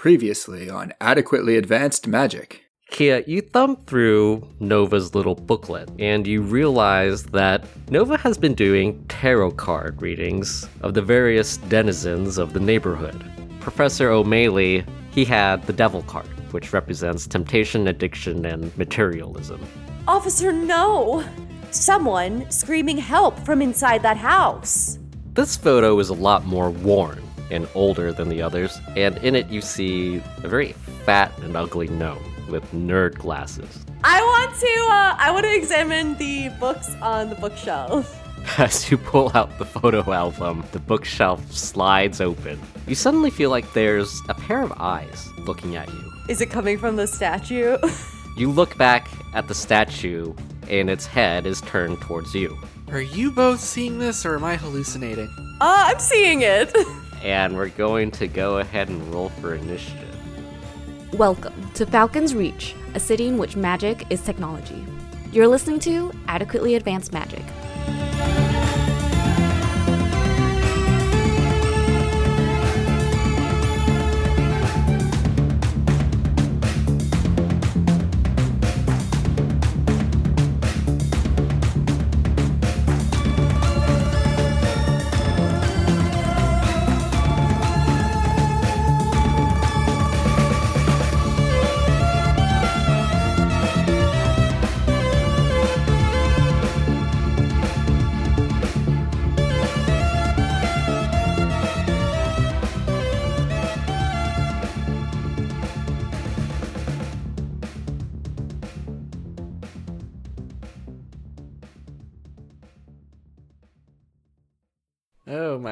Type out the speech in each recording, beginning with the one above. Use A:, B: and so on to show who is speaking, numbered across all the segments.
A: Previously on Adequately Advanced Magic.
B: Kia, you thumb through Nova's little booklet and you realize that Nova has been doing tarot card readings of the various denizens of the neighborhood. Professor O'Malley, he had the devil card, which represents temptation, addiction, and materialism.
C: Officer, no! Someone screaming help from inside that house.
B: This photo is a lot more worn and older than the others, and in it you see a very fat and ugly gnome with nerd glasses.
C: I want to uh, I want to examine the books on the bookshelf.
B: As you pull out the photo album, the bookshelf slides open. You suddenly feel like there's a pair of eyes looking at you.
C: Is it coming from the statue?
B: You look back at the statue, and its head is turned towards you.
D: Are you both seeing this or am I hallucinating?
C: uh, I'm seeing it.
B: And we're going to go ahead and roll for initiative.
E: Welcome to Falcon's Reach, a city in which magic is technology. You're listening to Adequately Advanced Magic.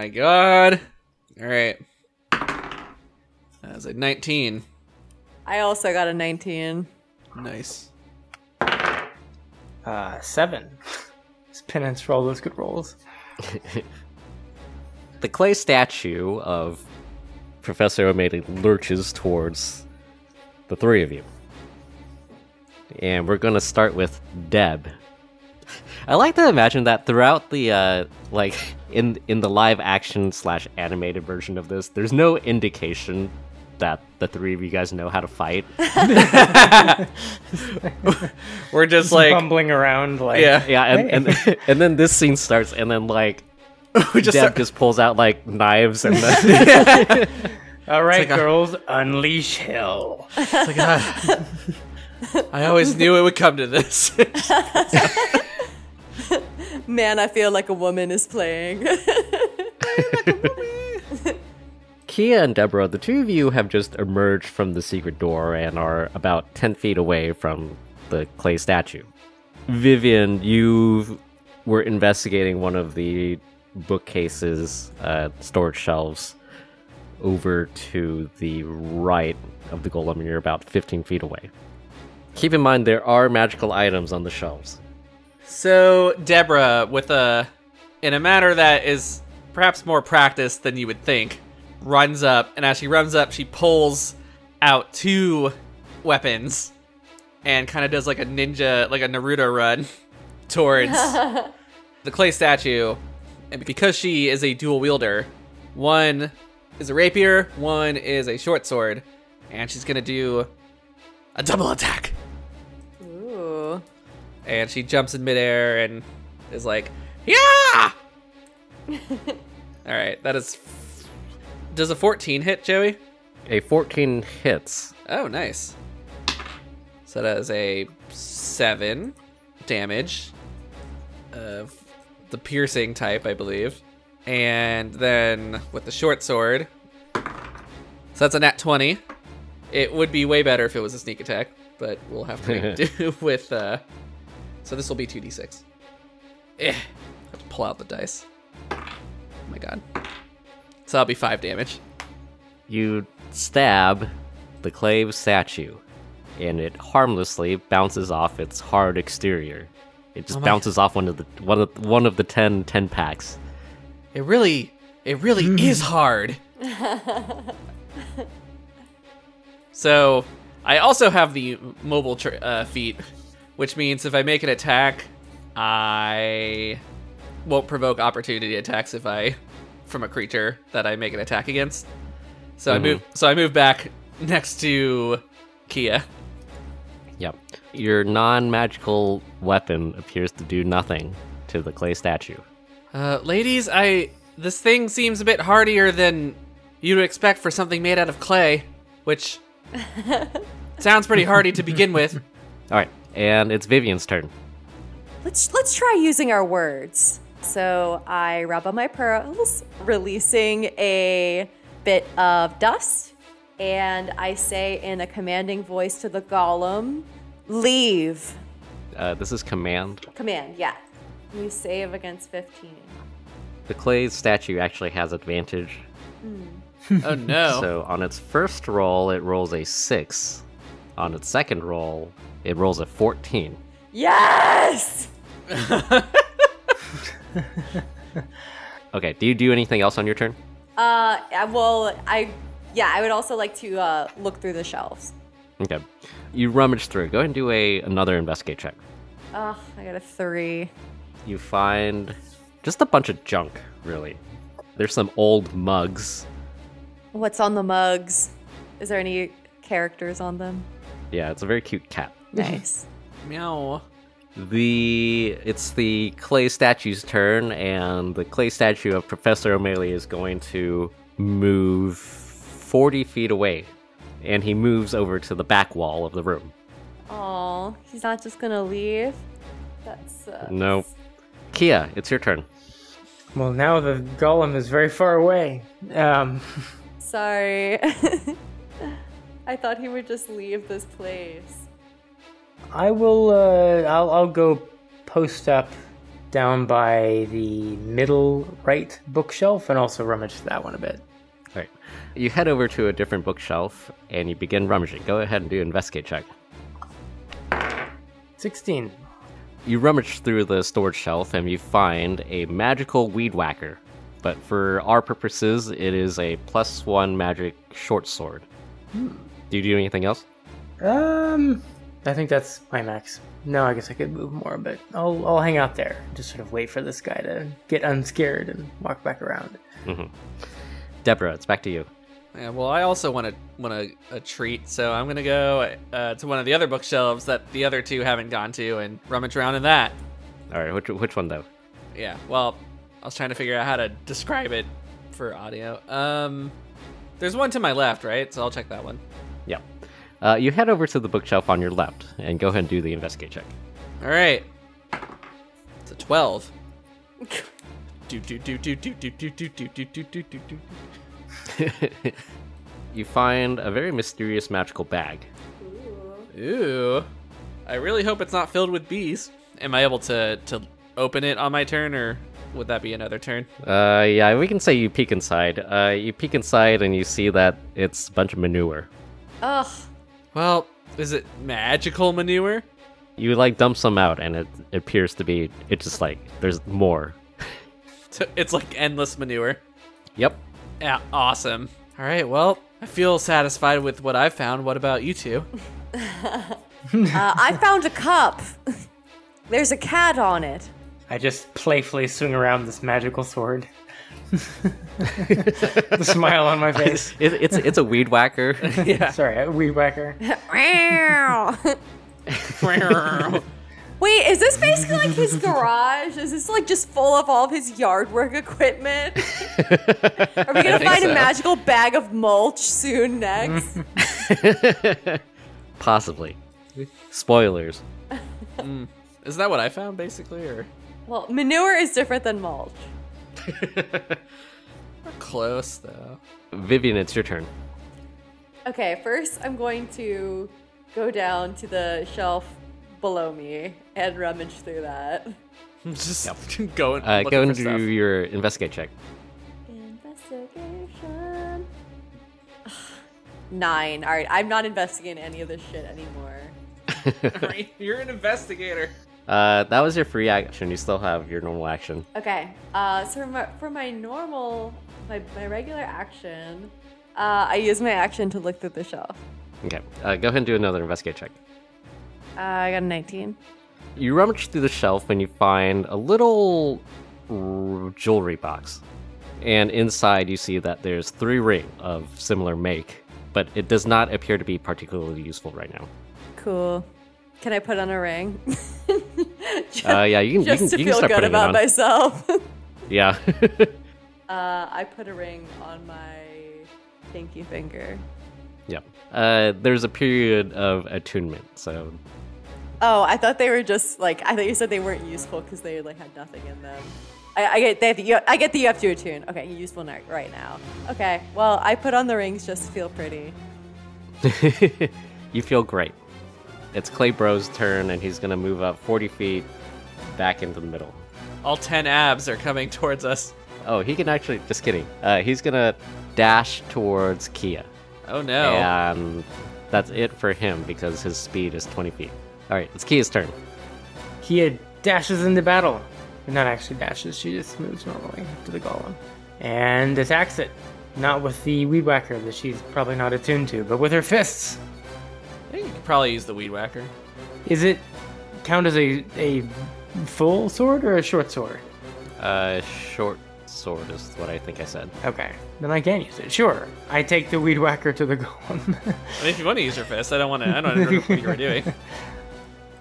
D: My god. Alright. That was a 19.
C: I also got a 19.
D: Nice.
F: Uh, seven. It's penance for all those good rolls.
B: The clay statue of Professor O'Malley lurches towards the three of you. And we're gonna start with Deb. I like to imagine that throughout the uh like in in the live action slash animated version of this, there's no indication that the three of you guys know how to fight.
D: We're just like
F: bumbling around like
D: Yeah.
B: Yeah, and and, and then this scene starts, and then like
D: we just
B: Deb
D: start-
B: just pulls out like knives and then
F: All right,
D: like a-
F: girls, unleash hell.
D: it's like, ah. I always knew it would come to this.
C: Man, I feel like a woman is playing.
B: Kia and Deborah, the two of you have just emerged from the secret door and are about 10 feet away from the clay statue. Vivian, you were investigating one of the bookcases, uh, storage shelves, over to the right of the golem, and you're about 15 feet away. Keep in mind, there are magical items on the shelves.
D: So Deborah, with a in a manner that is perhaps more practiced than you would think, runs up, and as she runs up, she pulls out two weapons and kind of does like a ninja, like a Naruto run towards the clay statue. And because she is a dual wielder, one is a rapier, one is a short sword, and she's gonna do a double attack.
C: Ooh.
D: And she jumps in midair and is like, "Yeah!" All right, that is. Does a 14 hit, Joey?
B: A 14 hits.
D: Oh, nice. So that is a seven damage of the piercing type, I believe. And then with the short sword, so that's a nat 20. It would be way better if it was a sneak attack, but we'll have to do with. Uh, so this will be 2d6. Eh. Have to pull out the dice. Oh my god. So that'll be five damage.
B: You stab the clay statue, and it harmlessly bounces off its hard exterior. It just
D: Oh
B: bounces off one of the one of one of the 10 10 packs.
D: It really, it really is hard. so, I also have the mobile tr- uh, feat, which means if I make an attack, I won't provoke opportunity attacks if I from a creature that I make an attack against. So I move, so I move back next to Kia.
B: Yep. Your non magical weapon appears to do nothing to the clay statue.
D: Uh, ladies, I this thing seems a bit hardier than you'd expect for something made out of clay, which sounds pretty hardy to begin with.
B: All right, and it's Vivian's turn.
C: Let's let's try using our words. So I rub on my pearls, releasing a bit of dust, and I say in a commanding voice to the golem, "Leave."
B: Uh, this is command.
C: Command, yeah. You save against 15.
B: The clay statue actually has advantage.
D: Oh no.
B: So on its first roll, it rolls a six. On its second roll, it rolls a 14.
C: Yes!
B: Okay, do you do anything else on your turn?
C: Uh, well, I, yeah, I would also like to uh, look through the shelves.
B: Okay. You rummage through. Go ahead and do a another investigate check.
C: Oh, I got a three.
B: You find just a bunch of junk, really. There's some old mugs.
C: What's on the mugs? Is there any characters on them?
B: Yeah, it's a very cute cat.
C: Nice.
D: Meow.
B: The it's the clay statue's turn, and the clay statue of Professor O'Malley is going to move 40 feet away, and he moves over to the back wall of the room.
C: Oh, he's not just gonna leave. That's uh,
B: Nope. Kia, it's your turn.
F: Well, now the golem is very far away. Um,
C: Sorry. I thought he would just leave this place.
F: I will. Uh, I'll. I'll go post up down by the middle right bookshelf and also rummage that one a bit.
B: All right. You head over to a different bookshelf and you begin rummaging. Go ahead and do an investigate check.
F: Sixteen.
B: You rummage through the storage shelf and you find a magical weed whacker. But for our purposes, it is a plus one magic short sword. Do you do anything else?
F: Um, I think that's my max. No, I guess I could move more, but I'll I'll hang out there. Just sort of wait for this guy to get unscared and walk back around.
B: Deborah, it's back to you.
D: Yeah, well, I also want a want a, a treat, so I'm gonna go uh, to one of the other bookshelves that the other two haven't gone to and rummage around in that.
B: All right, which, which one though?
D: Yeah, well, I was trying to figure out how to describe it for audio. Um, there's one to my left, right? So I'll check that one.
B: Yeah. Uh, you head over to the bookshelf on your left and go ahead and do the investigate check.
D: All right, it's a twelve. do do do do do do do do do do do do do do.
B: You find a very mysterious magical bag.
D: Ooh, I really hope it's not filled with bees. Am I able to to open it on my turn, or would that be another turn?
B: Uh, yeah, we can say you peek inside. Uh, you peek inside and you see that it's a bunch of manure.
C: Ugh.
D: Well, is it magical manure?
B: You like dump some out, and it, it appears to be. It's just like there's more.
D: It's like endless manure.
B: Yep.
D: Yeah, awesome. All right, well, I feel satisfied with what I've found. What about you two?
C: Uh, I found a cup. There's a cat on it.
F: I just playfully swing around this magical sword. The smile on my face.
B: It, it's it's a weed whacker. yeah.
F: Sorry, a weed whacker.
C: Wait, is this basically like his garage? Is this like just full of all of his yard work equipment? Are we gonna find
D: so.
C: a magical bag of mulch soon next?
B: Possibly. Spoilers. Hmm.
D: Is that what I found, basically, or
C: well, manure is different than mulch.
D: We're close though?
B: Vivian, it's your turn.
C: Okay, first I'm going to go down to the shelf below me and rummage through that.
D: Just going.
B: Uh,
D: looking
B: go
D: for
B: and do
D: stuff.
B: your investigate check.
C: Investigation. Nine. All right, I'm not investigating any of this shit anymore.
D: You're an investigator.
B: Uh, that was your free action. You still have your normal action.
C: Okay. Uh, so for my, for my normal, my, my regular action, uh, I use my action to look through the shelf.
B: Okay. Uh, go ahead and do another investigate check.
C: Uh, I got a 19.
B: You rummage through the shelf and you find a little r- jewelry box. And inside you see that there's three ring of similar make, but it does not appear to be particularly useful right now.
C: Cool. Can I put on a ring?
B: Uh, yeah, you can, you
C: Just
B: can,
C: to
B: you can
C: feel good about myself. uh,
B: Yeah.
C: I put a ring on my pinky finger.
B: yeah. Uh, there's a period of attunement, so
C: Oh, I thought they were just like I thought you said they weren't useful because they like had nothing in them. I, I get that you, I get that you have to attune. Okay, useful ni- right now. Okay, well I put on the rings just to feel pretty.
B: you feel great. It's Clay Bro's turn, and he's gonna move up 40 feet back into the middle.
D: All 10 abs are coming towards us.
B: Oh, he can actually. Just kidding. Uh, he's gonna dash towards Kia,
D: Oh no.
B: and that's it for him because his speed is 20 feet. All right, it's Kia's turn.
F: Kia dashes into battle. Not actually dashes, she just moves normally to the golem. And attacks it. Not with the weed whacker that she's probably not attuned to, but with her fists.
D: I think you could probably use the weed whacker.
F: Is it count as a, a full sword or a short sword?
B: Uh, short sword is what I think I said.
F: Okay, then I can use it. Sure, I take the weed whacker to the golem.
D: I mean, if you want to use your fist, I don't want to. I don't know what you were doing.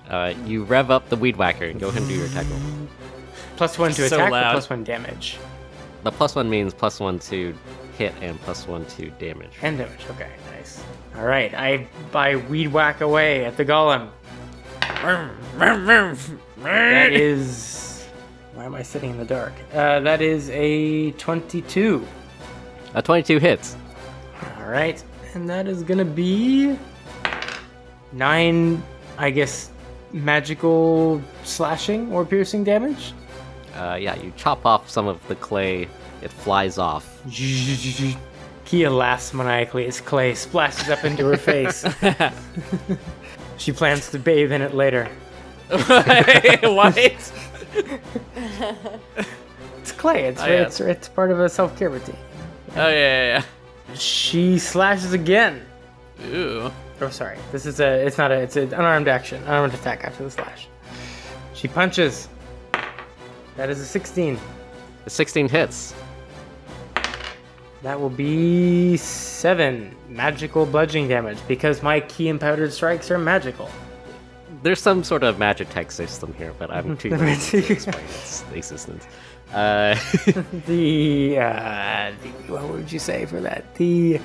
B: Uh, you rev up the weed whacker and go ahead and do your attack roll.
F: plus one to
D: So
F: attack, or
D: loud.
F: plus one damage.
B: The plus one means plus one to hit and plus one to damage.
F: And damage. Okay, nice. All right, I I weed whack away at the golem. That is. Why am I sitting in the dark? Uh, that is a 22.
B: A 22 hits.
F: All right, and that is gonna be nine, I guess, magical slashing or piercing damage.
B: Uh, yeah, you chop off some of the clay. It flies off.
F: Kia laughs maniacally as clay splashes up into her face. she plans to bathe in it later.
D: what?
F: It's clay. It's
D: Oh, yeah.
F: it's, it's part of a self care routine.
D: Oh yeah, yeah,
F: She slashes again.
D: yeah, yeah. Ooh.
F: Oh, sorry. This is a. It's not a. It's an unarmed action. Unarmed attack after the slash. She punches. That is a 16.
B: The 16 hits.
F: That will be seven magical bludgeoning damage because my ki-empowered strikes are magical.
B: There's some sort of magic tech system here, but I'm too lazy to explain its existence. Uh,
F: the, uh, the what would you say for that? The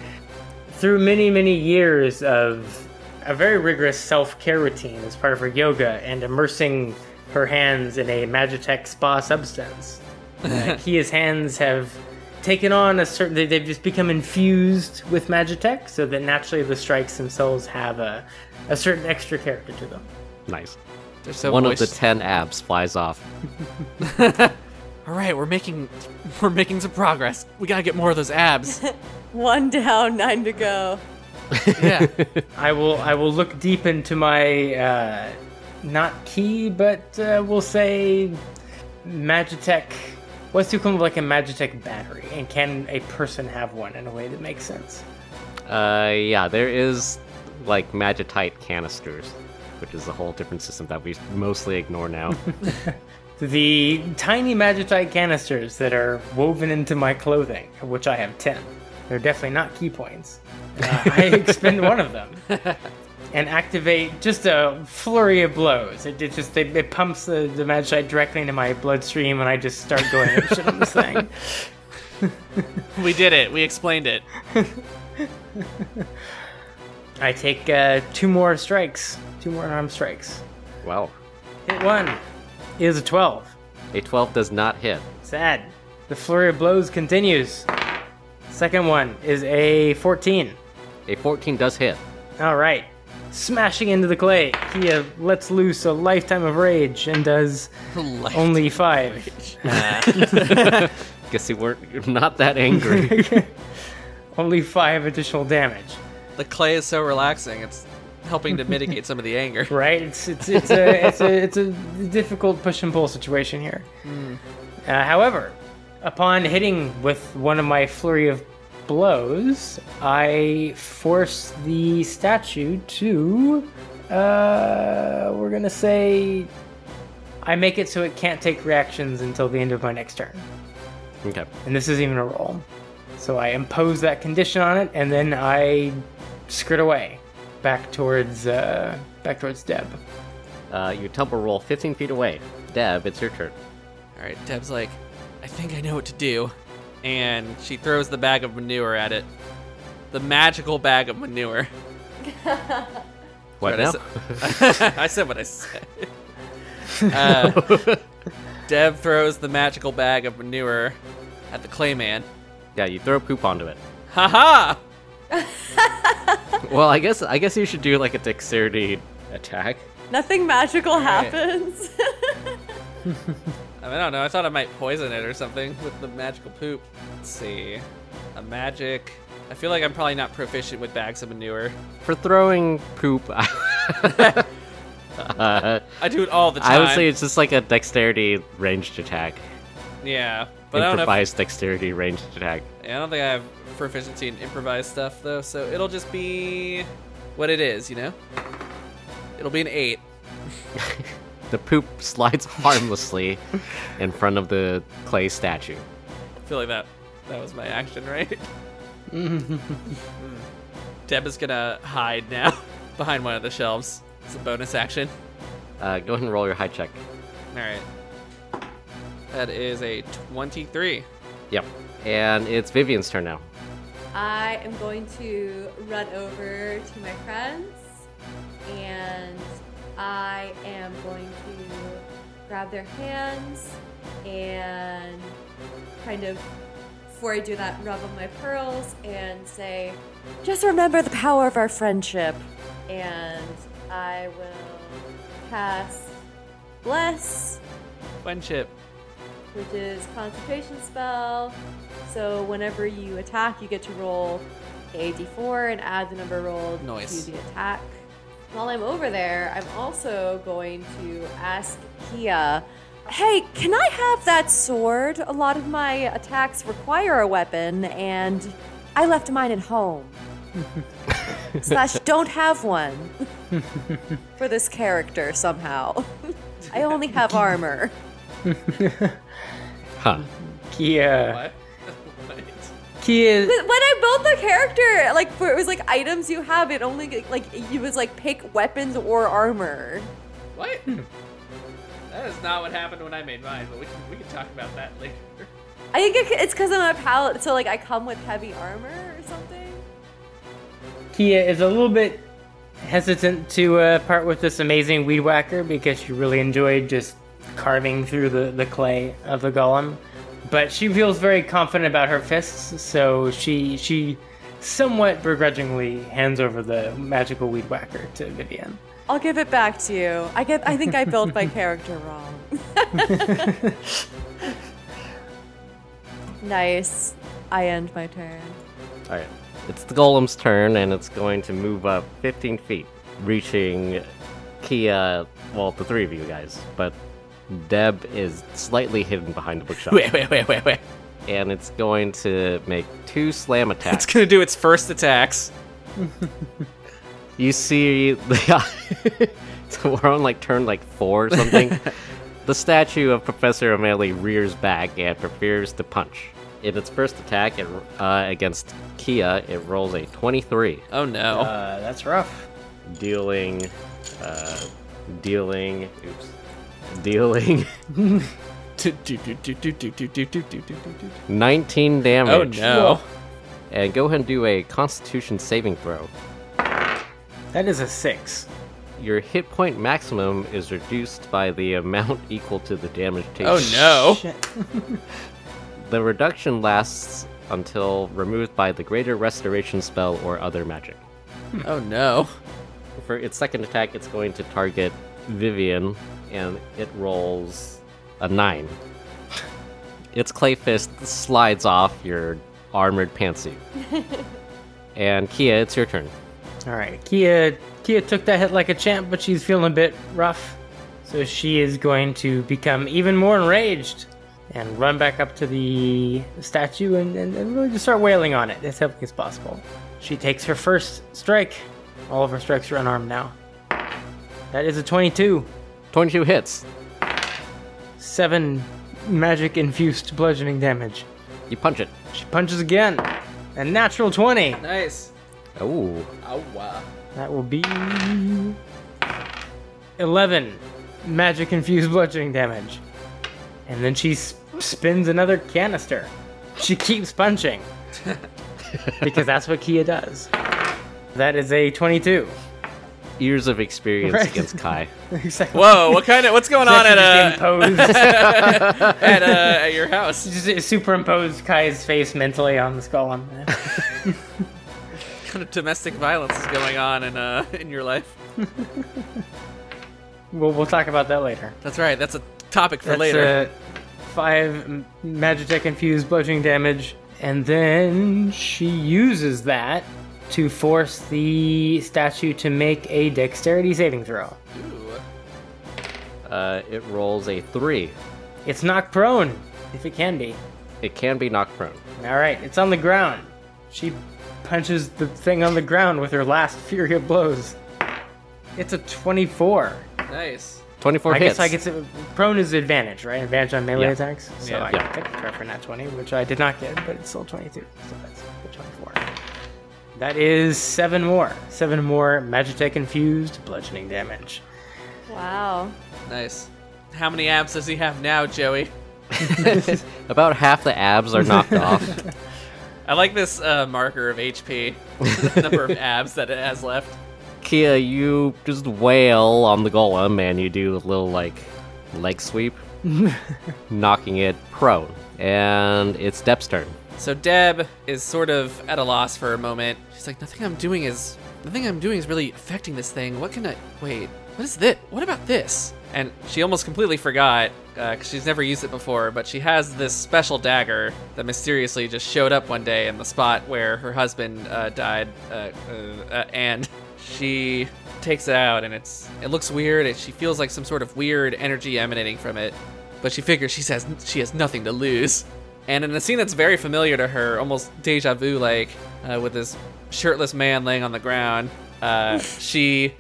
F: through many many years of a very rigorous self care routine as part of her yoga and immersing her hands in a Magitech spa substance, uh, Kia's hands have taken on a certain. they- They've just become infused with Magitech, so that naturally the strikes themselves have a a certain extra character to them.
B: Nice.
D: They're so
B: One
D: moist.
B: of the 10 abs flies off.
D: All right, we're making we're making some progress. We gotta get more of those abs.
C: One down, nine to go.
D: yeah.
F: I will I will look deep into my uh, not ki, but uh, we'll say Magitech. What's the equivalent of like a Magitech battery? And can a person have one in a way that makes sense?
B: Uh, yeah, there is like magitite canisters, which is a whole different system that we mostly ignore now.
F: The tiny Magitite canisters that are woven into my clothing, of which I have 10. They're definitely not ki points. Uh, I expend one of them and activate just a flurry of blows. It, it just it, it pumps the, the Magitite directly into my bloodstream, and I just start going ape shit on this thing.
D: We did it. We explained it.
F: I take uh, two more strikes, two more arm strikes.
B: well,
F: Hit one is a 12.
B: a 12 does not hit.
F: Sad. The flurry of blows continues. Second one is a 14.
B: A 14 does hit.
F: All right. Smashing into the clay, Kia uh, lets loose a lifetime of rage and does only five.
B: Guess you weren't not that angry.
F: only five additional damage.
D: The clay is so relaxing. It's helping to mitigate some of the anger.
F: Right? It's it's it's a it's a it's a difficult push and pull situation here. Uh, however, upon hitting with one of my flurry of blows, I force the statue to. Uh, we're gonna say. I make it so it can't take reactions until the end of my next turn.
B: okay.
F: And this isn't even a roll. So I impose that condition on it, and then I skirt away, back towards uh, back towards Deb.
B: Uh, you tumble roll 15 feet away. Deb, it's your turn.
D: All right, Deb's like, I think I know what to do, and she throws the bag of manure at it. The magical bag of manure.
B: What
D: Right, I
B: now?
D: said- I said what I said. Uh, Deb throws the magical bag of manure at the clay man.
B: yeah, you throw poop onto it.
D: Ha ha!
B: Well, I guess I guess you should do like a dexterity attack.
C: Nothing magical
D: right.
C: happens.
D: I, mean, I don't know. I thought I might poison it or something with the magical poop. Let's see. A magic. I feel like I'm probably not proficient with bags of manure.
B: For throwing poop, uh,
D: I do it all the time.
B: I would say it's just like a dexterity ranged attack.
D: yeah, but I don't know. If,
B: Improvised dexterity ranged attack.
D: I don't think I have proficiency in improvised stuff though, so it'll just be what it is, you know. It'll be an eight.
B: The poop slides harmlessly in front of the clay statue.
D: I feel like that that was my action, right? Hmm. Deb is gonna hide now behind one of the shelves. It's a bonus action.
B: Uh, go ahead and roll your high check.
D: All right. That is a 23.
B: Yep. And it's Vivian's turn now.
C: I am going to run over to my friends and I am going to grab their hands and kind of, before I do that, rub on my pearls and say, just remember the power of our friendship. And I will cast Bless,
D: Friendship.
C: Which is concentration spell. So whenever you attack, you get to roll a d4 and add the number rolled
D: Nice.
C: to the attack. While I'm over there, I'm also going to ask Kia, "Hey, can I have that sword? A lot of my attacks require a weapon, and I left mine at home." Slash, don't have one for this character somehow. I only have armor.
B: Huh.
F: Kia.
D: What? what?
F: Kia.
C: But when I built the character, like for it was like items you have, it only like it was like pick weapons or armor.
D: What? That is not what happened when I made mine, but we can we can talk about that later.
C: I think it- it's because of my paladin, so like I come with heavy armor or something.
F: Kia is a little bit hesitant to uh, part with this amazing weed whacker because she really enjoyed just carving through the, the clay of the golem. But she feels very confident about her fists, so she she somewhat begrudgingly hands over the magical weed whacker to Vivian.
C: I'll give it back to you. I get. I think I built my character wrong. nice. I end my turn.
B: All right. It's the golem's turn, and it's going to move up 15 feet, reaching Kia. Well, the three of you guys, but Deb is slightly hidden behind the bookshelf,
D: Wait, wait, wait, wait, wait.
B: and it's going to make two slam attacks.
D: It's gonna do its first attacks.
B: You see, the so we're on like turn like four or something. the statue of Professor O'Malley rears back and prepares to punch. In its first attack it, uh, against Kia, it rolls a 23,
D: Oh no.
F: Uh, that's rough.
B: dealing, uh, dealing, oops, dealing 19 damage.
D: oh no.
B: And go ahead and do a Constitution saving throw.
F: That is a six.
B: Your hit point maximum is reduced by the amount equal to the damage taken.
D: Oh no.
B: The reduction lasts until removed by the Greater Restoration spell or other magic.
D: Oh no.
B: For its second attack, it's going to target Vivian, and it rolls a 9. its clay fist slides off your armored pantsuit. and Kia, it's your turn.
F: All right, Kia. Kia took that hit like a champ, but she's feeling a bit rough, so she is going to become even more enraged and run back up to the statue and, and, and really just start wailing on it as heavily as possible. She takes her first strike. All of her strikes are unarmed now. That is a 22.
B: 22 hits.
F: Seven magic infused bludgeoning damage.
B: You punch it.
F: She punches again. A natural 20.
D: Nice.
B: Oh,
D: Oh wow.
F: That will be 11 magic infused bludgeoning damage. And then she s- spins another canister. She keeps punching. because that's what Kia does. That is a 22.
B: Years of experience
F: Right.
B: against Kai.
F: Exactly.
D: Whoa, what kind of what's going on at
F: Exactly
D: uh at uh at your house?
F: Just superimposed Kai's face mentally on the skull. On there.
D: What kind of domestic violence is going on in uh in your life?
F: We'll, we'll talk about that later.
D: That's right. That's a topic for
F: That's
D: later.
F: uh, five m- Magitech infused bludgeoning damage, and then she uses that to force the statue to make a dexterity saving throw.
D: Ooh.
B: Uh, it rolls a three.
F: It's knocked prone, if it can be.
B: It can be knocked prone.
F: All right, it's on the ground. She punches the thing on the ground with her last fury of blows. It's a 24.
D: Nice.
B: 24
F: I
B: hits.
F: guess I get to, prone is advantage, right? Advantage on melee
B: Yeah.
F: attacks. So
D: Yeah.
F: I
B: Yeah.
F: get to for nat 20, which I did not get, but it's still 22. So that's the 24. That is seven more. Seven more Magitech infused bludgeoning damage.
C: Wow.
D: Nice. How many abs does he have now, Joey?
B: About half the abs are knocked off.
D: I like this uh, marker of HP, the number of abs that it has left.
B: Kia, you just wail on the golem and you do a little like leg sweep, knocking it prone. And it's Deb's turn.
D: So Deb is sort of at a loss for a moment. She's like, "Nothing I'm doing is nothing I'm doing is really affecting this thing. What can I wait? What is this? What about this?" And she almost completely forgot because she's never used it before. But she has this special dagger that mysteriously just showed up one day in the spot where her husband uh, died, uh, uh, uh, and she takes it out, and it's it looks weird. And she feels like some sort of weird energy emanating from it. But she figures she says she has nothing to lose. And in a scene that's very familiar to her, almost deja vu like, uh, with this shirtless man laying on the ground, uh, she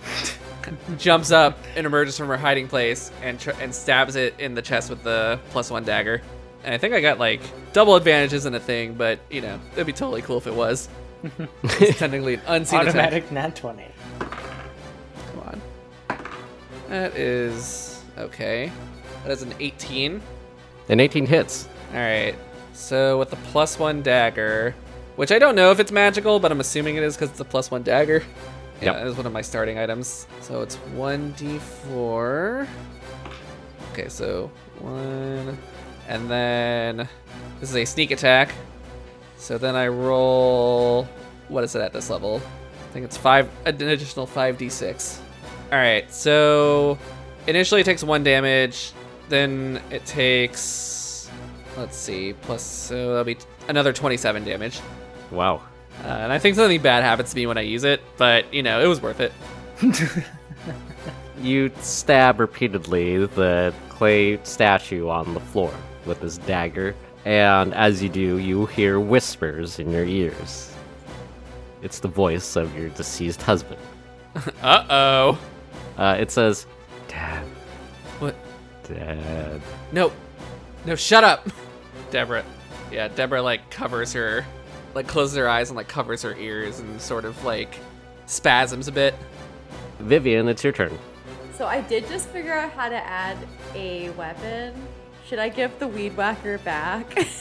D: jumps up and emerges from her hiding place and tr- and stabs it in the chest with the plus one dagger. And I think I got like double advantages in a thing, but you know, it'd be totally cool if it was. It's technically an unseen attack.
F: Automatic nat 20.
D: Come on. That is okay. That is an 18.
B: And 18 hits.
D: All right. So with the plus one dagger, which I don't know if it's magical, but I'm assuming it is because it's a plus one dagger. Yeah,
B: Yep.
D: that is one of my starting items. So it's one d4. Okay, so one, and then this is a sneak attack. So then I roll. What is it at this level? I think it's five, an additional five d6. All right. So initially it takes one damage. Then it takes. Let's see. Plus, so that'll be another 27 damage.
B: Wow.
D: Uh, and I think something bad happens to me when I use it, but you know, it was worth it.
B: You stab repeatedly the clay statue on the floor with this dagger, and as you do, you hear whispers in your ears. It's the voice of your deceased husband.
D: Uh oh.
B: Uh, it says, Dad,
D: What?
B: Dad.
D: No. No, shut up. Deborah. Yeah, Deborah like covers her, like closes her eyes and like covers her ears and sort of like spasms a bit.
B: Vivian, it's your turn.
C: So I did just figure out how to add a weapon. Should I give the weed whacker back?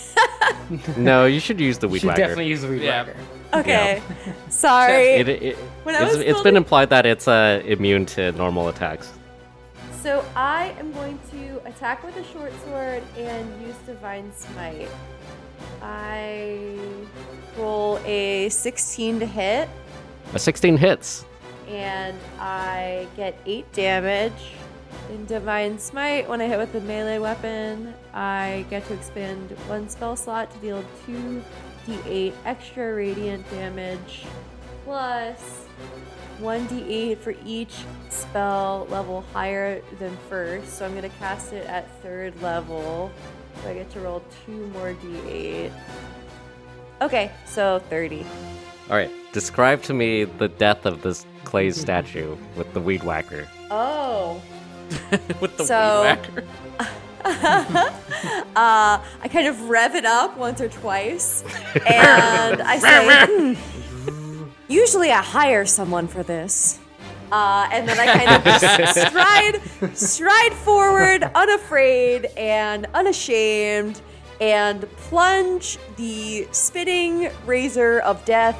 B: No, you should use the weed
F: Should
B: whacker.
F: definitely use the weed
D: Yeah.
F: whacker.
C: okay. Sorry.
B: It, it,
C: When I
B: it's,
C: was
B: it's been implied that it's uh, immune to normal attacks.
C: So I am going to attack with a short sword and use divine smite. I roll a 16 to hit
B: A 16 hits.
C: and I get 8 damage. In divine smite, when I hit with a melee weapon, I get to expend one spell slot to deal 2d8 extra radiant damage plus 1d8 for each spell level higher than first. So I'm going to cast it at third level. So I get to roll two more d8. Okay, so 30.
B: All right, describe to me the death of this clay statue with the weed whacker.
C: Oh.
D: With the
C: So-
D: weed whacker.
C: Uh, I kind of rev it up once or twice, and I say, "Hmm, Usually I hire someone for this. Uh, and then I kind of just stride, stride forward, unafraid and unashamed, and plunge the spitting razor of death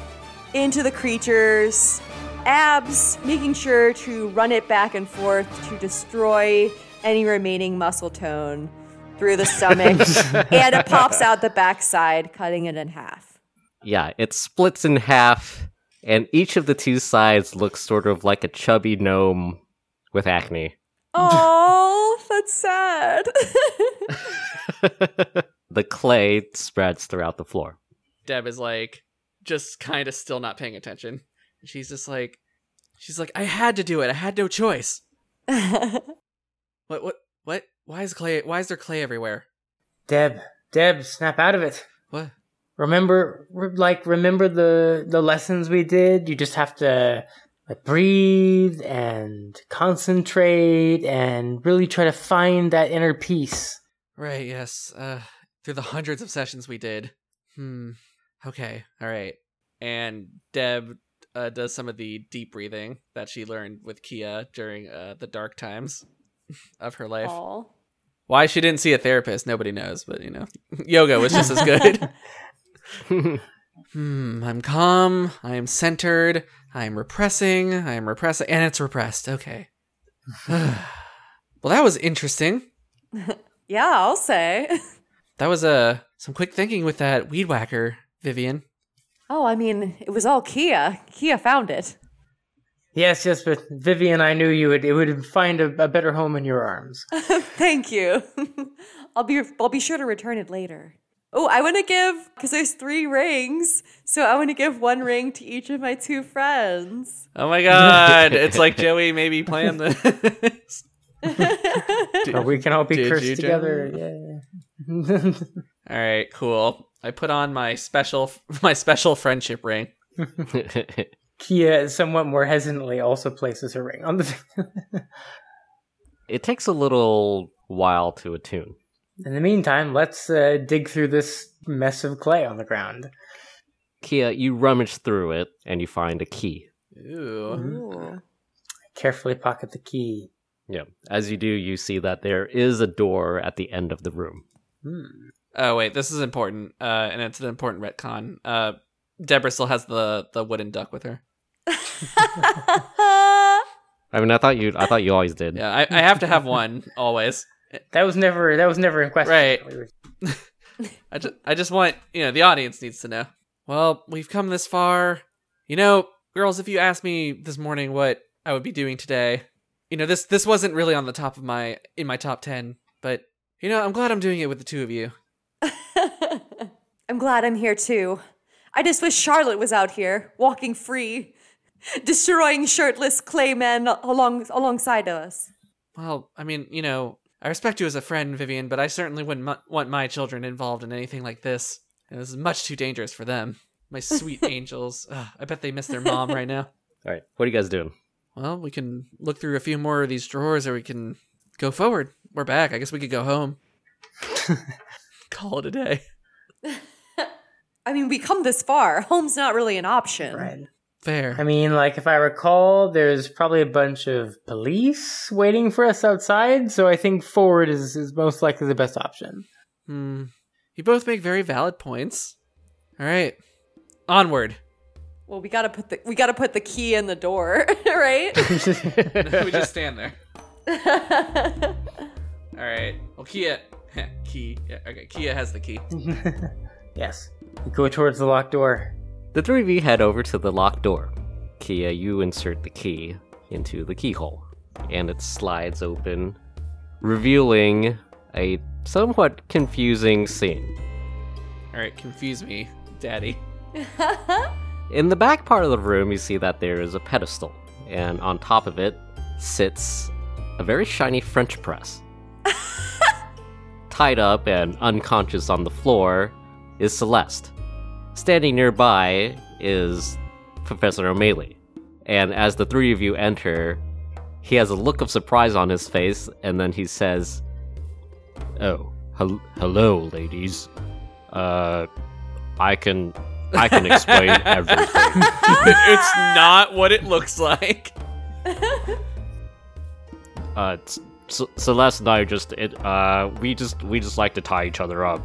C: into the creature's abs, making sure to run it back and forth to destroy any remaining muscle tone through the stomach, and it pops out the backside, cutting it in half.
B: Yeah, it splits in half, and each of the two sides looks sort of like a chubby gnome with acne.
C: Oh, that's sad.
B: the clay spreads throughout the floor.
D: Deb is like just kind of still not paying attention. She's just like she's like I had to do it. I had no choice. What what what why is clay why is there clay everywhere?
F: Deb, Deb, snap out of it.
D: What?
F: Remember, re- like, remember the the lessons we did. You just have to like breathe and concentrate and really try to find that inner peace.
D: Right, yes. Uh through the hundreds of sessions we did. Hmm. Okay. All right. And Deb uh, does some of the deep breathing that she learned with Kia during uh, the dark times of her life.
C: Aw.
D: Why she didn't see a therapist, nobody knows, but you know, yoga was just as good. hmm, I'm calm, I am centered, I am repressing, I am repressing, and it's repressed. Okay. well, that was interesting.
C: Yeah, I'll say.
D: That was uh, some quick thinking with that weed whacker, Vivian.
C: Oh, I mean, it was all Kia. Kia found it.
F: Yes, yes, but Vivian, I knew you would it would find a, a better home in your arms.
C: Thank you. I'll be I'll be sure to return it later. Oh, I want to give because there's three rings, so I want to give one ring to each of my two friends.
D: Oh my god, it's like Joey maybe planned this.
F: Or we can all be
D: Did
F: cursed
D: you,
F: together. Yeah.
D: All right, cool. I put on my special my special friendship ring.
F: Kia, somewhat more hesitantly, also places her ring on the.
B: it takes a little while to attune.
F: In the meantime, let's uh, dig through this mess of clay on the ground.
B: Kia, you rummage through it and you find a key.
D: Ooh.
C: Ooh.
F: Carefully pocket the key.
B: Yeah. As you do, you see that there is a door at the end of the room.
F: Hmm.
D: Oh wait, this is important, uh, and it's an important retcon. Uh, Deborah still has the the wooden duck with her.
B: I mean, I thought you, I thought you always did.
D: Yeah, I, I have to have one always.
F: That was never that was never in question.
D: Right. I just I just want you know the audience needs to know. Well, we've come this far. You know, girls, if you asked me this morning what I would be doing today, you know this this wasn't really on the top of my in my top ten, but you know I'm glad I'm doing it with the two of you.
C: I'm glad I'm here too. I just wish Charlotte was out here, walking free, destroying shirtless clay men along alongside us.
D: Well, I mean, you know, I respect you as a friend, Vivian, but I certainly wouldn't mu- want my children involved in anything like this. You know, this is much too dangerous for them. My sweet angels. Ugh, I bet they miss their mom right now.
B: All right. What are you guys doing?
D: Well, we can look through a few more of these drawers, or we can go forward. We're back. I guess we could go home. Call it a day.
C: I mean, we come this far. Home's not really an option.
F: Right.
D: Fair.
F: I mean, like if I recall, there's probably a bunch of police waiting for us outside, so I think forward is, is most likely the best option.
D: Hmm. You both make very valid points. All right. Onward.
C: Well, we gotta put the we gotta put the key in the door, right?
D: we just stand there. All right. Well, Kia. key. Yeah, okay. Kia has the key.
F: yes. We go towards the locked door.
B: The three of you head over to the locked door. Kia, you insert the key into the keyhole, and it slides open, revealing a somewhat confusing scene.
D: All right. Confuse me, Daddy.
B: In the back part of the room, you see that there is a pedestal, and on top of it sits a very shiny French press. Tied up and unconscious on the floor is Celeste. Standing nearby is Professor O'Malley. And as the three of you enter, he has a look of surprise on his face, and then he says, Oh, hel- hello, ladies. Uh, I can I can explain everything.
D: it's not what it looks like.
B: Uh, C- C- Celeste and I just it uh we just we just like to tie each other up.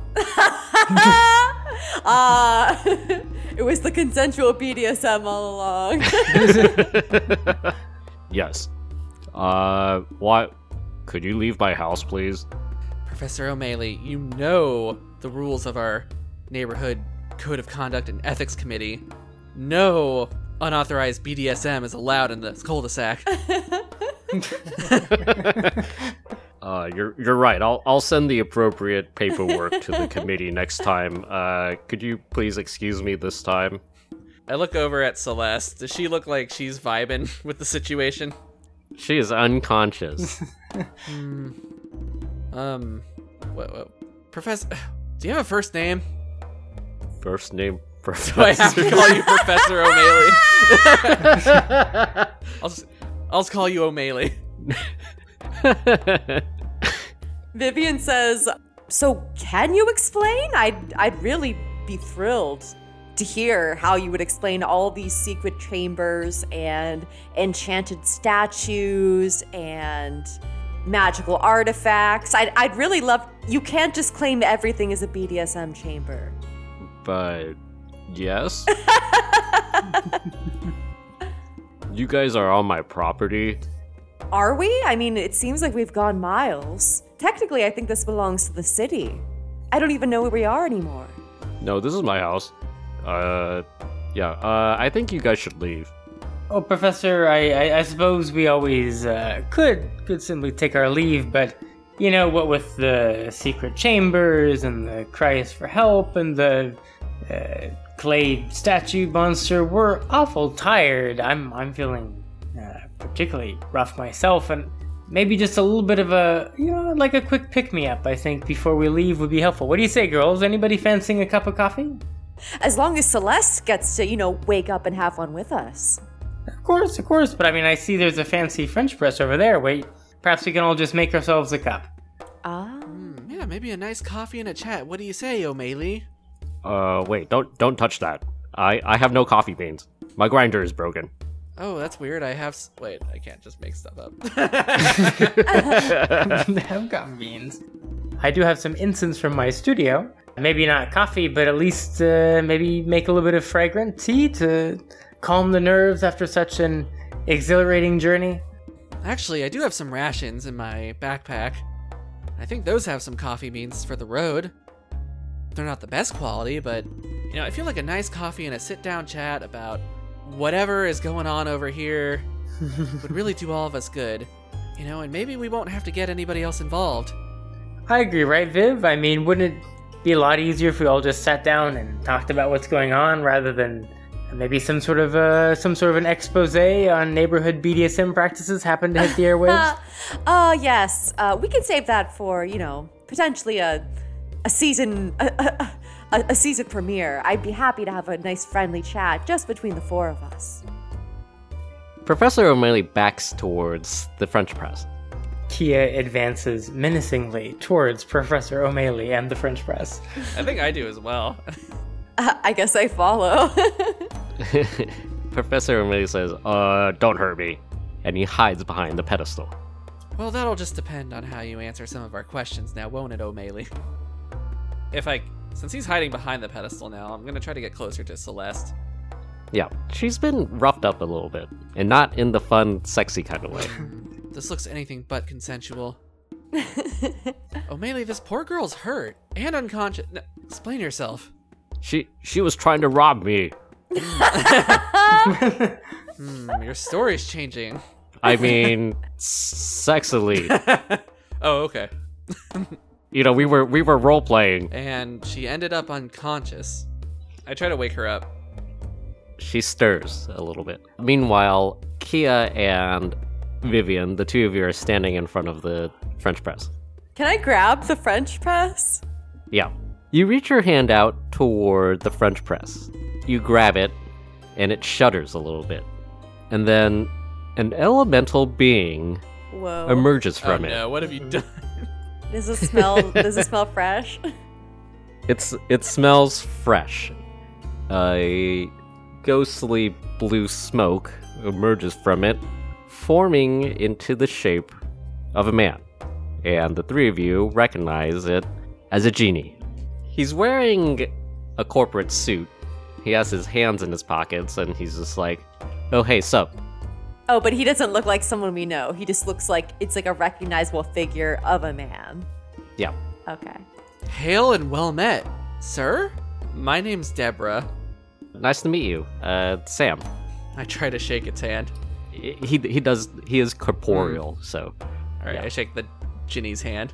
C: Ah, it was the consensual BDSM all along.
B: Yes. Uh, what? Could you leave my house, please?
D: Professor O'Malley, you know the rules of our neighborhood code of conduct and ethics committee. No unauthorized BDSM is allowed in the cul-de-sac.
B: Uh, you're you're right. I'll I'll send the appropriate paperwork to the committee next time. Uh, could you please excuse me this time?
D: I look over at Celeste. Does she look like she's vibing with the situation?
B: She is unconscious.
D: Um, what, what, Professor, do you have a first name?
B: First name
D: Do I have
B: Professor.
D: to call you Professor O'Malley? I'll just, I'll just call you O'Malley.
C: Vivian says, "So can you explain? I'd I'd really be thrilled to hear how you would explain all these secret chambers and enchanted statues and magical artifacts. I'd I'd really love. You can't just claim everything is a BDSM chamber.
B: but yes. you guys are on my property.
C: Are we? I mean, it seems like we've gone miles. Technically, I think this belongs to the city. I don't even know where we are anymore."
B: No, this is my house. Uh, yeah. Uh, I think you guys should leave.
F: Oh, Professor, I, I, I suppose we always uh, could could simply take our leave, but you know what with the secret chambers and the cries for help and the uh, clay statue monster, we're awful tired. I'm I'm feeling uh, particularly rough myself, and maybe just a little bit of a you know like a quick pick me up. I think before we leave would be helpful. What do you say, girls? Anybody fancying a cup of coffee?
C: As long as Celeste gets to, you know, wake up and have one with us.
F: Of course, of course. But I mean, I see there's a fancy French press over there. Wait, perhaps we can all just make ourselves a cup.
C: Ah.
D: Yeah, maybe a nice coffee and a chat. What do you say, O'Malley?
B: Uh, wait, don't don't touch that. I I have no coffee beans. My grinder is broken.
D: Oh, that's weird. I have. S- Wait, I can't just make stuff up.
F: have coffee beans. I do have some incense from my studio. Maybe not coffee, but at least uh, maybe make a little bit of fragrant tea to calm the nerves after such an exhilarating journey.
D: Actually, I do have some rations in my backpack. I think those have some coffee beans for the road. They're not the best quality, but you know, I feel like a nice coffee and a sit-down chat about whatever is going on over here would really do all of us good. You know, and maybe we won't have to get anybody else involved.
F: I agree, right, Viv? I mean, wouldn't it be a lot easier if we all just sat down and talked about what's going on rather than maybe some sort of uh, some sort of an expose on neighborhood BDSM practices happen to hit the airwaves?
C: Oh, yes. Uh, we can save that for, you know, potentially a a season a, a, a, a season premiere. I'd be happy to have a nice friendly chat just between the four of us.
B: Professor O'Malley backs towards the French press.
F: Kia advances menacingly towards Professor O'Malley and the French press.
D: I think I do as well.
C: I guess I follow.
B: Professor O'Malley says, "Uh, don't hurt me," and he hides behind the pedestal.
D: Well, that'll just depend on how you answer some of our questions now, won't it, O'Malley? If I, since he's hiding behind the pedestal now, I'm gonna try to get closer to Celeste.
B: Yeah, she's been roughed up a little bit, and not in the fun, sexy kind of way.
D: This looks anything but consensual. O'Malley, this poor girl's hurt and unconscious. No, explain yourself.
B: She she was trying to rob me.
D: Hmm, your story's changing.
B: I mean, sexily.
D: Oh, okay.
B: You know, we were we were role playing.
D: And she ended up unconscious. I try to wake her up.
B: She stirs a little bit. Meanwhile, Kia and Vivian, the two of you, are standing in front of the French press.
C: Can I grab the French press?
B: Yeah. You reach your hand out toward the French press. You grab it, and it shudders a little bit. And then an elemental being
C: Whoa.
B: emerges
D: Oh
B: from it.
D: no, what have you done?
C: Does it smell? does it smell fresh?
B: It's it smells fresh. a ghostly blue smoke emerges from it, forming into the shape of a man. And the three of you recognize it as a genie. He's wearing a corporate suit. He has his hands in his pockets and he's just like, oh, hey, sup.
C: Oh, but he doesn't look like someone we know. He just looks like it's like a recognizable figure of a man.
B: Yeah.
C: Okay.
D: Hail and well met, sir. My name's Deborah.
B: Nice to meet you. Uh, Sam.
D: I try to shake its hand.
B: He, he does, he is corporeal, so.
D: All right,
B: Yeah.
D: I shake the genie's hand.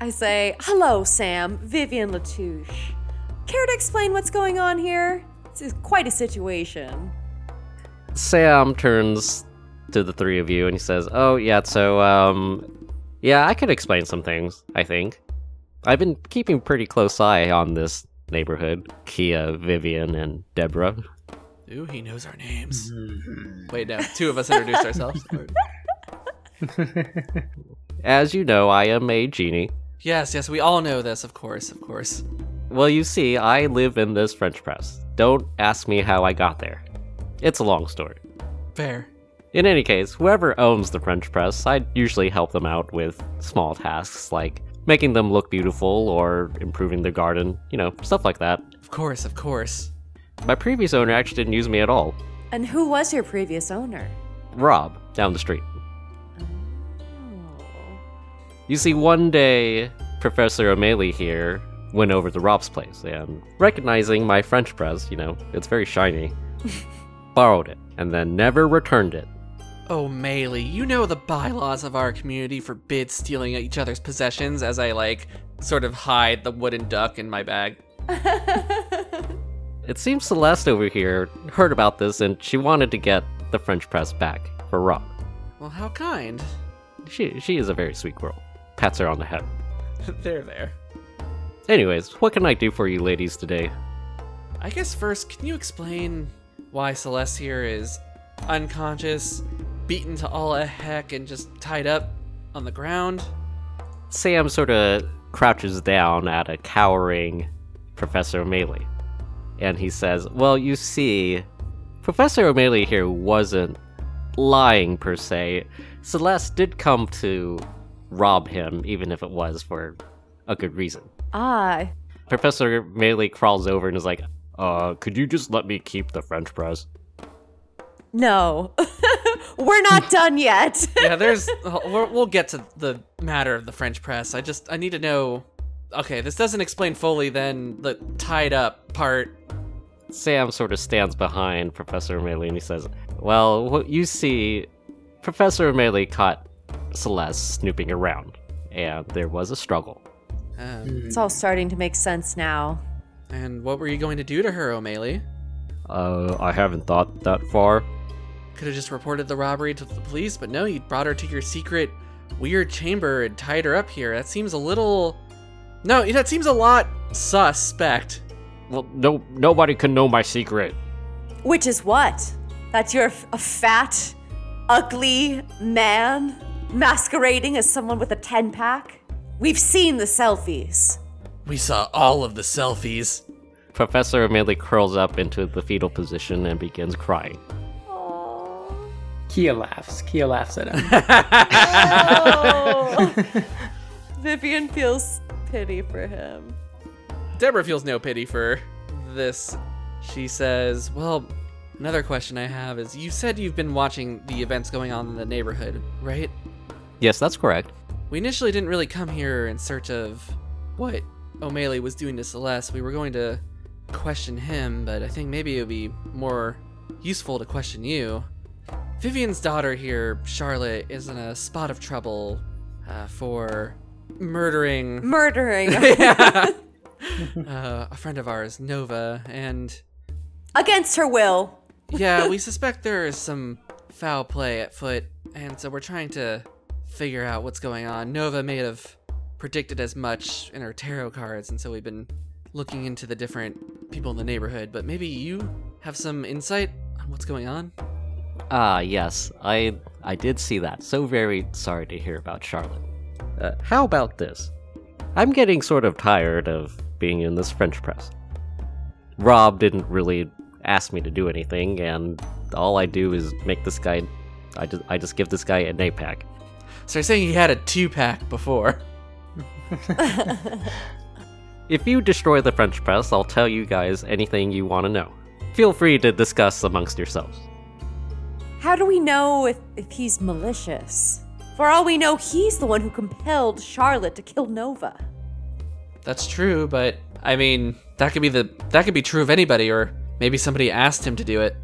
C: I say, "Hello, Sam. Vivian Latouche. Care to explain what's going on here? This is quite a situation."
B: Sam turns to the three of you and he says, "Oh yeah, so um, yeah, I could explain some things. I think I've been keeping pretty close eye on this neighborhood. Kia, Vivian, and Deborah.
D: Ooh, he knows our names. Wait, no, two of us introduced ourselves.
B: As you know, I am a genie.
D: yes, yes, we all know this, of course, of course.
B: Well, you see, I live in this French press. Don't ask me how I got there. It's a long story.
D: Fair.
B: In any case, whoever owns the French press, I usually help them out with small tasks like making them look beautiful or improving their garden, you know, stuff like that.
D: Of course, of course.
B: My previous owner actually didn't use me at all.
C: And who was your previous owner?
B: Rob, down the street. Oh. You see, one day, Professor O'Malley here went over to Rob's place and, recognizing my French press, you know, it's very shiny, borrowed it and then never returned it.
D: Oh, Maylee, you know the bylaws of our community forbid stealing each other's possessions as I, like, sort of hide the wooden duck in my bag.
B: It seems Celeste over here heard about this and she wanted to get the French press back for Rob.
D: Well, how kind.
B: She, she is a very sweet girl. Pats her on the head.
D: there, there.
B: Anyways, what can I do for you ladies today?
D: I guess first, can you explain why Celeste here is unconscious, beaten to all a heck, and just tied up on the ground?
B: Sam sort of crouches down at a cowering Professor O'Malley. And he says, Well, you see, Professor O'Malley here wasn't lying per se. Celeste did come to rob him, even if it was for a good reason.
C: Ah,
B: Professor O'Malley crawls over and is like, Uh, could you just let me keep the French press?
C: No. We're not done yet.
D: yeah, there's. we'll we'll get to the matter of the French press. I just I need to know. Okay, this doesn't explain fully then the tied up part.
B: Sam sort of stands behind Professor O'Malley and he says, Well, what you see, Professor O'Malley caught Celeste snooping around, and there was a struggle.
D: Um,
C: it's all starting to make sense now.
D: and what were you going to do to her, O'Malley?
B: Uh, I haven't thought that far.
D: Could have just reported the robbery to the police, but no, you brought her to your secret weird chamber and tied her up here. That seems a little. No, that seems a lot suspect.
B: Well, no, nobody can know my secret.
C: Which is what? That you're a fat, ugly man masquerading as someone with a 10 pack? We've seen the selfies.
D: We saw all of the selfies.
B: Professor O'Malley curls up into the fetal position and begins crying.
F: Kia laughs. Kia laughs at him. Oh.
C: Vivian feels pity for him.
D: Deborah feels no pity for this. She says, Well, another question I have is you said you've been watching the events going on in the neighborhood, right?
B: Yes, that's correct.
D: We initially didn't really come here in search of what O'Malley was doing to Celeste. We were going to question him, but I think maybe it would be more useful to question you. Vivian's daughter here, Charlotte, is in a spot of trouble uh, for murdering
C: Murdering
D: uh, a friend of ours, Nova, and
C: against her will.
D: yeah, we suspect there is some foul play at foot, and so we're trying to figure out what's going on. Nova may have predicted as much in her tarot cards, and so we've been looking into the different people in the neighborhood, but maybe you have some insight on what's going on?
B: Ah, yes, I I did see that. So very sorry to hear about Charlotte. Uh, how about this? I'm getting sort of tired of being in this French press. Rob didn't really ask me to do anything, and all I do is make this guy. I just I just give this guy an eight pack.
D: So you're saying he had a two pack before?
B: If you destroy the French press, I'll tell you guys anything you want to know. Feel free to discuss amongst yourselves.
C: How do we know if, if he's malicious? For all we know, he's the one who compelled Charlotte to kill Nova.
D: That's true, but I mean, that could be the that could be true of anybody, or maybe somebody asked him to do it.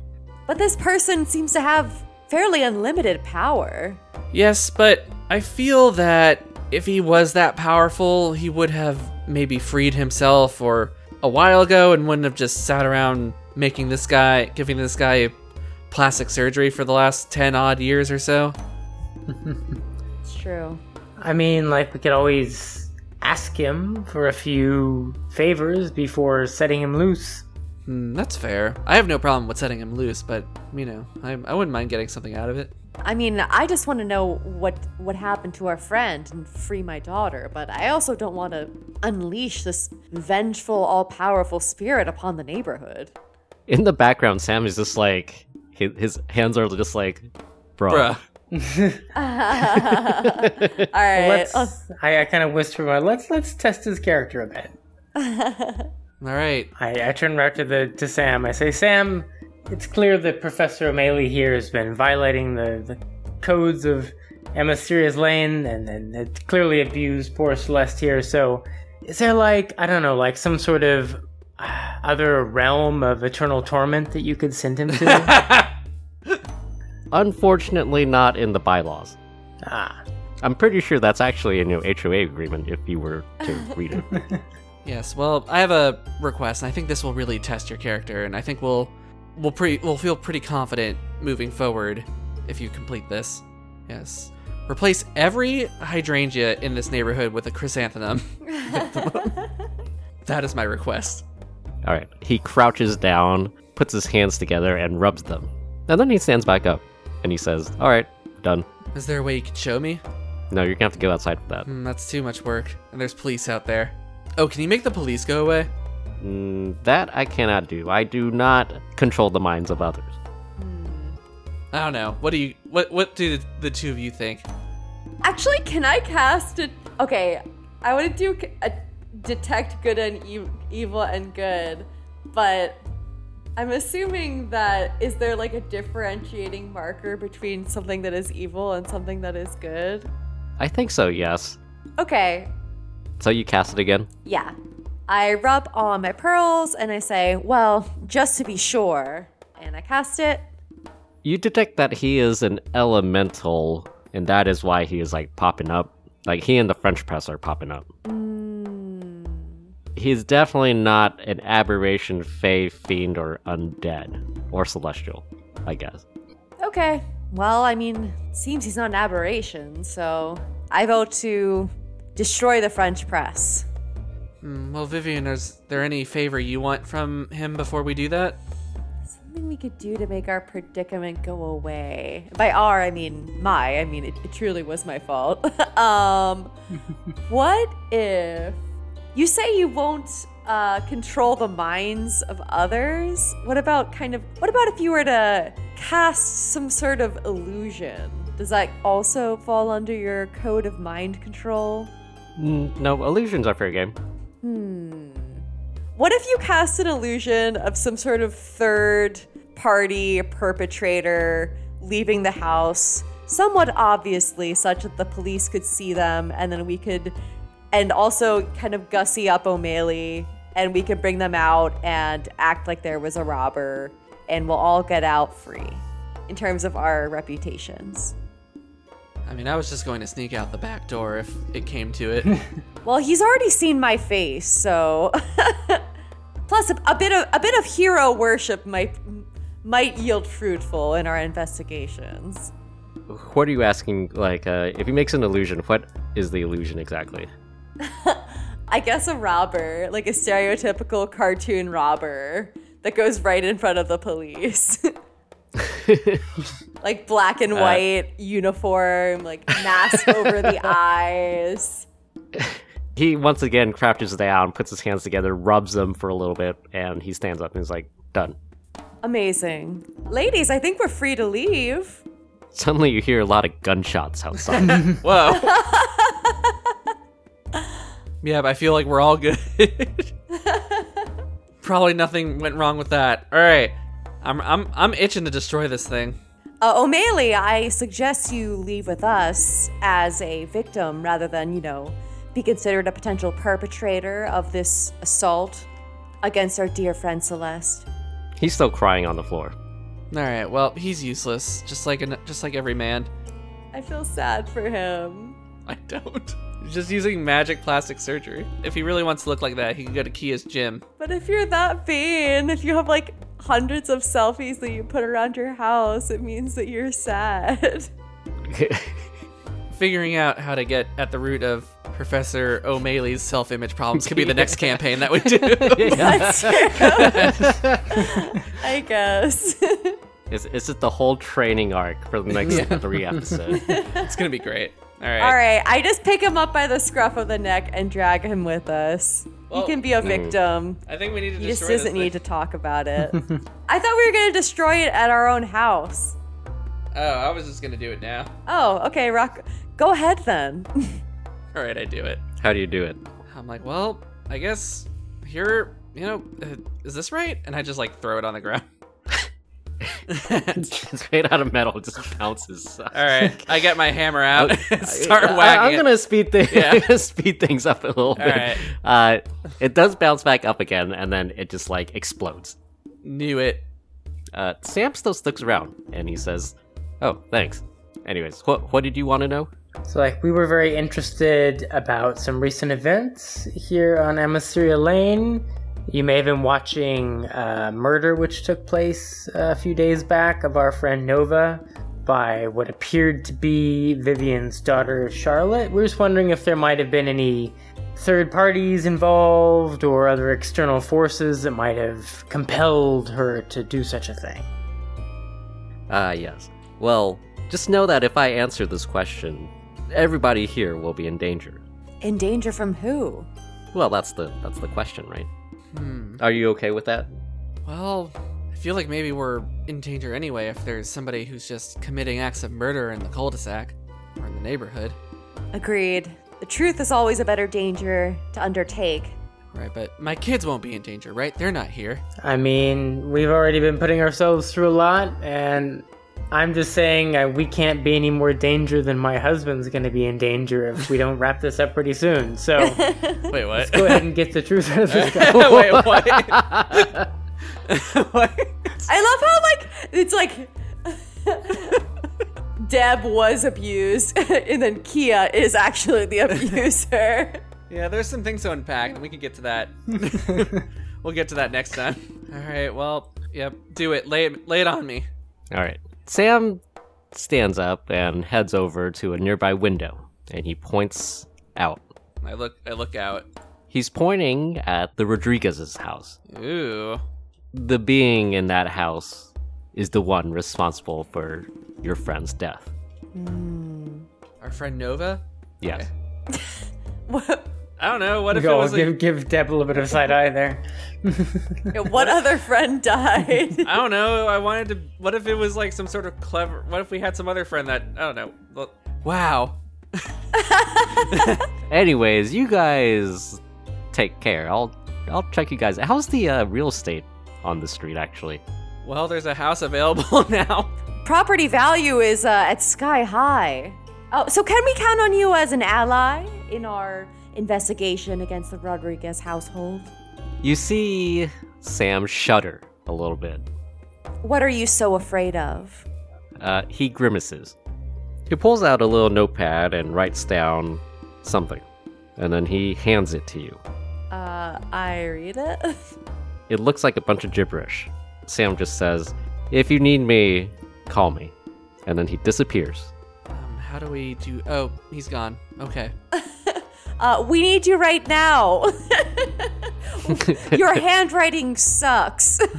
C: But this person seems to have fairly unlimited power.
D: Yes, but I feel that if he was that powerful, he would have maybe freed himself or a while ago and wouldn't have just sat around making this guy, giving this guy plastic surgery for the last 10 odd years or so.
C: It's true.
F: I mean, like, we could always ask him for a few favors before setting him loose.
D: Hmm, that's fair. I have no problem with setting him loose, but, you know, I, I wouldn't mind getting something out of it.
C: I mean, I just want to know what what happened to our friend and free my daughter, but I also don't want to unleash this vengeful, all-powerful spirit upon the neighborhood.
B: In the background, Sam is just like his, his hands are just like, bro.
D: Bruh.
C: All right.
F: Let's. I, I kind of whisper, my, let's let's test his character a bit.
D: All right.
F: I, I turn back to the to Sam. I say, Sam, it's clear that Professor O'Malley here has been violating the, the codes of Emissaria's Lane and, and it clearly abused poor Celeste here. So, is there like I don't know, like some sort of uh, other realm of eternal torment that you could send him to?
B: Unfortunately, not in the bylaws.
F: ah,
B: I'm pretty sure that's actually in your HOA agreement if you were to read it.
D: Yes, well, I have a request, and I think this will really test your character, and I think we'll we'll pretty we'll feel pretty confident moving forward if you complete this. Yes. Replace every hydrangea in this neighborhood with a chrysanthemum. that is my request.
B: All right. He crouches down, puts his hands together, and rubs them. And then he stands back up and he says, All right, done.
D: Is there a way you could show me?
B: No, you're gonna have to go outside for that.
D: Hmm, that's too much work, and there's police out there. Oh, can you make the police go away?
B: Mm, that I cannot do. I do not control the minds of others.
D: I don't know. What do you what what do the, the two of you think?
C: Actually, can I cast it? Okay, I want to do c- a detect good and e- evil and good, but I'm assuming that is there like a differentiating marker between something that is evil and something that is good?
B: I think so, yes.
C: Okay,
B: So you cast it again?
C: yeah. I rub on my pearls and I say, well, just to be sure. And I cast it.
B: You detect that he is an elemental, and that is why he is like popping up. Like he and the French press are popping up. Mm, He's definitely not an aberration, fey, fiend, or undead, or celestial, I guess.
C: Okay. Well, I mean, seems he's not an aberration, so I vote to destroy the French press.
D: Hmm, well, Vivian, is there any favor you want from him before we do that?
C: Something we could do to make our predicament go away. By our, I mean my. I mean, it, it truly was my fault. um, what if you say you won't uh, control the minds of others? What about kind of, what about if you were to cast some sort of illusion? Does that also fall under your code of mind control?
B: Mm, no, illusions are fair game. Hmm.
C: What if you cast an illusion of some sort of third party perpetrator leaving the house, somewhat obviously, such that the police could see them, and then we could, and also kind of gussy up O'Malley, and we could bring them out and act like there was a robber, and we'll all get out free in terms of our reputations.
D: I mean, I was just going to sneak out the back door if it came to it.
C: Well, he's already seen my face, so plus a, a bit of a bit of hero worship might might yield fruitful in our investigations.
B: What are you asking? Like, uh, if he makes an illusion, what is the illusion exactly?
C: I guess a robber, like a stereotypical cartoon robber that goes right in front of the police. like black and uh, white uniform, like mask over the eyes.
B: He once again crouches down, puts his hands together, rubs them for a little bit, and he stands up and he's like, done.
C: Amazing. Ladies, I think we're free to leave.
B: Suddenly you hear a lot of gunshots outside.
D: Whoa. Yeah, but I feel like we're all good. Probably nothing went wrong with that. All right, I'm I'm I'm itching to destroy this thing.
C: Uh, O'Malley, I suggest you leave with us as a victim rather than, you know, be considered a potential perpetrator of this assault against our dear friend Celeste.
B: He's still crying on the floor.
D: All right, well he's useless, just like an, just like every man.
C: I feel sad for him.
D: I don't. He's just using magic plastic surgery. If he really wants to look like that, he can go to Kia's gym.
C: But if you're that vain, if you have like hundreds of selfies that you put around your house, it means that you're sad.
D: Figuring out how to get at the root of Professor O'Malley's self-image problems could be the next campaign that we do.
C: That's true. I guess.
B: Is, is it the whole training arc for the next three episodes?
D: it's gonna be great. All right.
C: All right, I just pick him up by the scruff of the neck and drag him with us.
D: Well-
C: he can be a victim.
D: I think we need to
C: He just doesn't need to talk about it. I thought we were going to destroy it at our own house.
D: Oh, I was just gonna do it now.
C: Oh, okay, Rock. Go ahead then.
D: All right, I do it.
B: How do you do it?
D: I'm like, well, I guess here, you know, uh, is this right? And I just like throw it on the ground.
B: it's made out of metal, it just bounces.
D: All right, I get my hammer out start
B: I-
D: whacking
B: I'm gonna speed things.
D: Yeah.
B: speed things up a little bit.
D: right.
B: Uh, it does bounce back up again, and then it just like explodes.
D: Knew it.
B: Uh, Sam still sticks around, and he says, "Oh, thanks." Anyways, what what did you want to know?
F: So, like, we were very interested about some recent events here on Emisaria Lane. You may have been watching a murder which took place a few days back of our friend Nova by what appeared to be Vivian's daughter Charlotte. We're just wondering if there might have been any third parties involved or other external forces that might have compelled her to do such a thing.
B: Ah, yes. Well, just know that if I answer this question, everybody here will be in danger.
C: In danger from who?
B: Well, that's the that's the question, right? Hmm. Are you okay with that?
D: Well, I feel like maybe we're in danger anyway if there's somebody who's just committing acts of murder in the cul-de-sac or in the neighborhood.
C: Agreed. The truth is always a better danger to undertake.
D: Right, but my kids won't be in danger, right? They're not here.
F: I mean, we've already been putting ourselves through a lot, and I'm just saying uh, we can't be any more danger than my husband's going to be in danger if we don't wrap this up pretty soon. So
D: Wait, what?
F: Let's go ahead and get the truth out of this guy.
D: Wait, what? what?
C: I love how like it's like Deb was abused, and then Kia is actually the abuser.
D: Yeah, there's some things to unpack, and we can get to that. we'll get to that next time. All right, well, yep, do it. Lay it, lay it on me.
B: All right. Sam stands up and heads over to a nearby window, and he points out.
D: I look, I look out.
B: He's pointing at the Rodriguez's house.
D: Ooh,
B: The being in that house is the one responsible for your friend's death. Hmm.
D: our friend Nova.
B: Yes.
D: I don't know. What if it was?
F: give,
D: Like,
F: give Deb a little bit of side eye there.
C: what other friend died?
D: I don't know. I wanted to. What if it was like some sort of clever? What if we had some other friend that I don't know? Wow.
B: Anyways, you guys take care. I'll I'll check you guys. How's the uh, real estate on the street actually?
D: Well, there's a house available now.
C: Property value is uh, at sky high. Oh, so can we count on you as an ally in our investigation against the Rodriguez household?
B: You see Sam shudder a little bit.
C: What are you so afraid of?
B: Uh, he grimaces. He pulls out a little notepad and writes down something, and then he hands it to you.
C: Uh, I read it.
B: It looks like a bunch of gibberish. Sam just says, "If you need me, call me," and then he disappears.
D: Um, how do we do? Oh, he's gone. Okay.
C: Uh, we need you right now. Your handwriting sucks.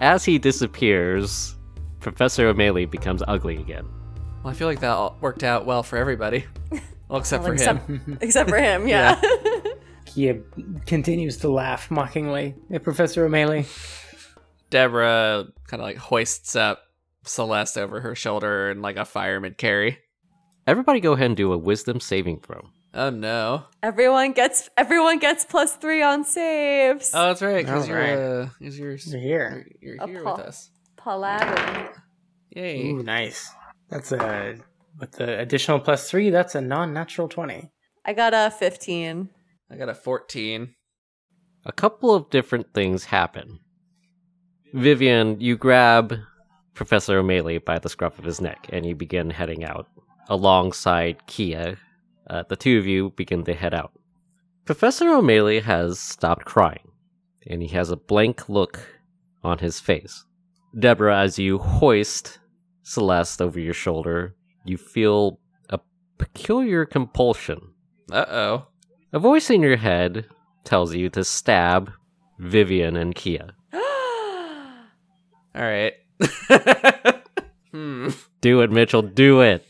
B: As he disappears, Professor O'Malley becomes ugly again.
D: Well, I feel like that all worked out well for everybody. Well, except
C: Well,
D: for
C: except,
D: him.
C: except for him, yeah.
F: Kia continues to laugh mockingly at Professor O'Malley.
D: Deborah kind of like hoists up Celeste over her shoulder and like a fireman carry.
B: Everybody go ahead and do a wisdom saving throw.
D: Oh no!
C: everyone gets everyone gets plus three on saves.
D: Oh, that's right. Because
F: All
D: you're,
F: right.
D: uh, 'cause you're,
F: You're here.
D: You're, you're here
C: paw.
D: with us.
C: Paladin.
D: Yay!
F: Ooh, nice. That's a with the additional plus three. That's a non-natural twenty.
C: I got a 15.
D: I got a 14.
B: A couple of different things happen. Vivian, you grab Professor O'Malley by the scruff of his neck and you begin heading out alongside Kia. Uh, the two of you begin to head out. Professor O'Malley has stopped crying and he has a blank look on his face. Deborah, as you hoist Celeste over your shoulder, you feel a peculiar compulsion
D: Uh oh.
B: a voice in your head tells you to stab Vivian and Kia.
D: All right. hmm.
B: Do it, Mitchell, do it.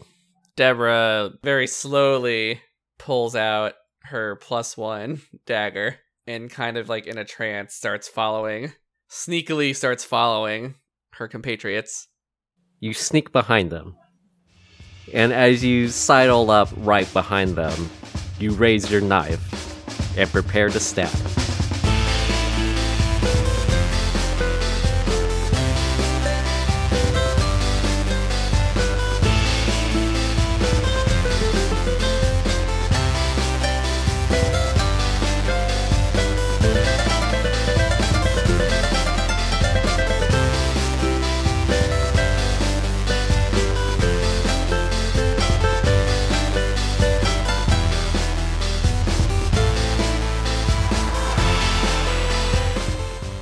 D: Deborah very slowly pulls out her plus one dagger and kind of like in a trance starts following, sneakily starts following her compatriots.
B: You sneak behind them. And as you sidle up right behind them, you raise your knife and prepare to stab.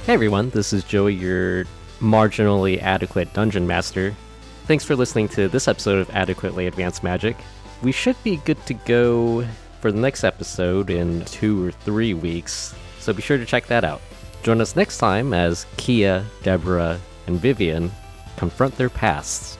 B: Hey everyone, this is Joey, your marginally adequate dungeon master. Thanks for listening to this episode of Adequately Advanced Magic. We should be good to go for the next episode in two or three weeks, so be sure to check that out. Join us next time as Kia, Deborah, and Vivian confront their pasts